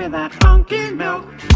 me that funky milk.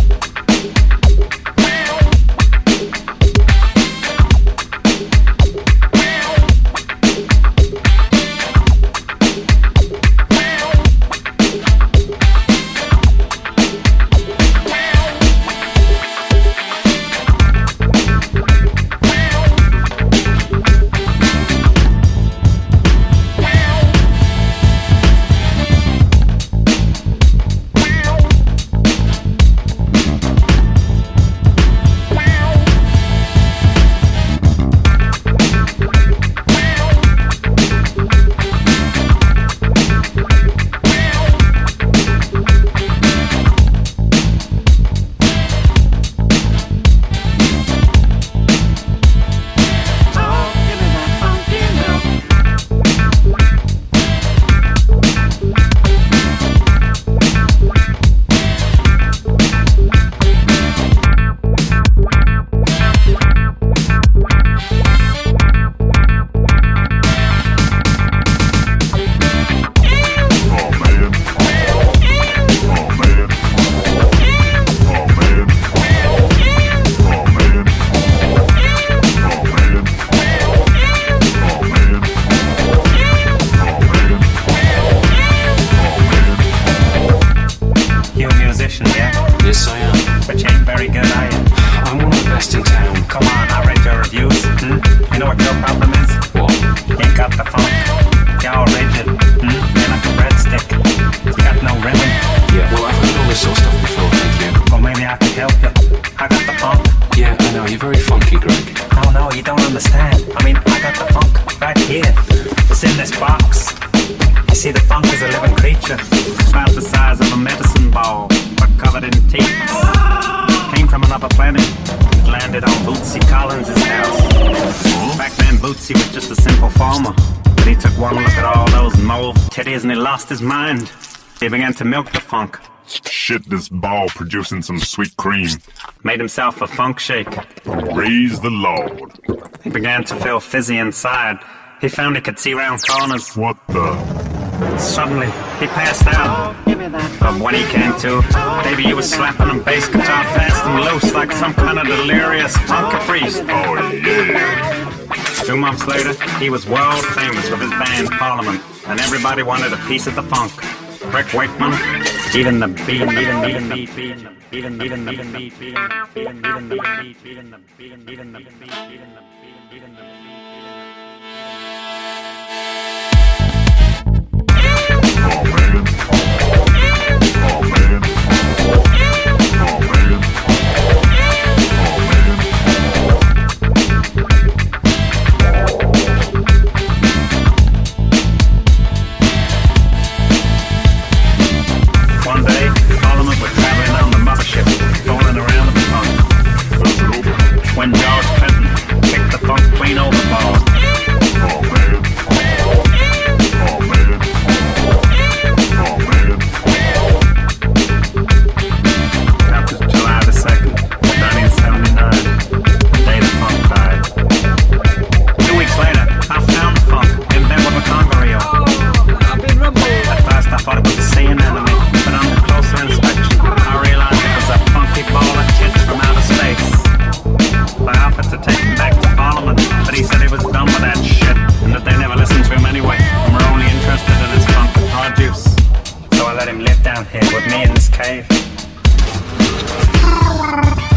Musician, yeah? Yes, I am. But you ain't very good, are you? I'm one of the best in town. Come on, I read your reviews. Hmm? You know what your problem is? What? You ain't got the funk. You're all rigid. Hmm? You're like a breadstick. You got no rhythm. Yeah, well, I've heard all this sort of stuff before, thank you. Well, maybe I can help you. I got the funk. Yeah, I know, you're very funky, Greg. No, no, you don't understand. I mean, I got the funk right here. It's in this box. You see, the funk is a living creature. About the size of a medicine ball, but covered in teeth. Came from another planet. It landed on Bootsy Collins' house. Back then, Bootsy was just a simple farmer. But he took one look at all those mauve titties and he lost his mind. He began to milk the funk. Shit, this ball producing some sweet cream. Made himself a funk shake. Raise the Lord. He began to feel fizzy inside. He found he could see round corners. What the? Suddenly, he passed out. Oh, give me that But when he came to, baby, he was slapping a bass guitar fast and loose like some kind of delirious funky priest. Oh yeah. Two months later, he was world famous with his band Parliament, and everybody wanted a piece of the funk. Rick Wakeman, even the beat, even even the beat, even even even even beat, even even even the beat, even the even even the beat, even the beat, even the beat. Oh thank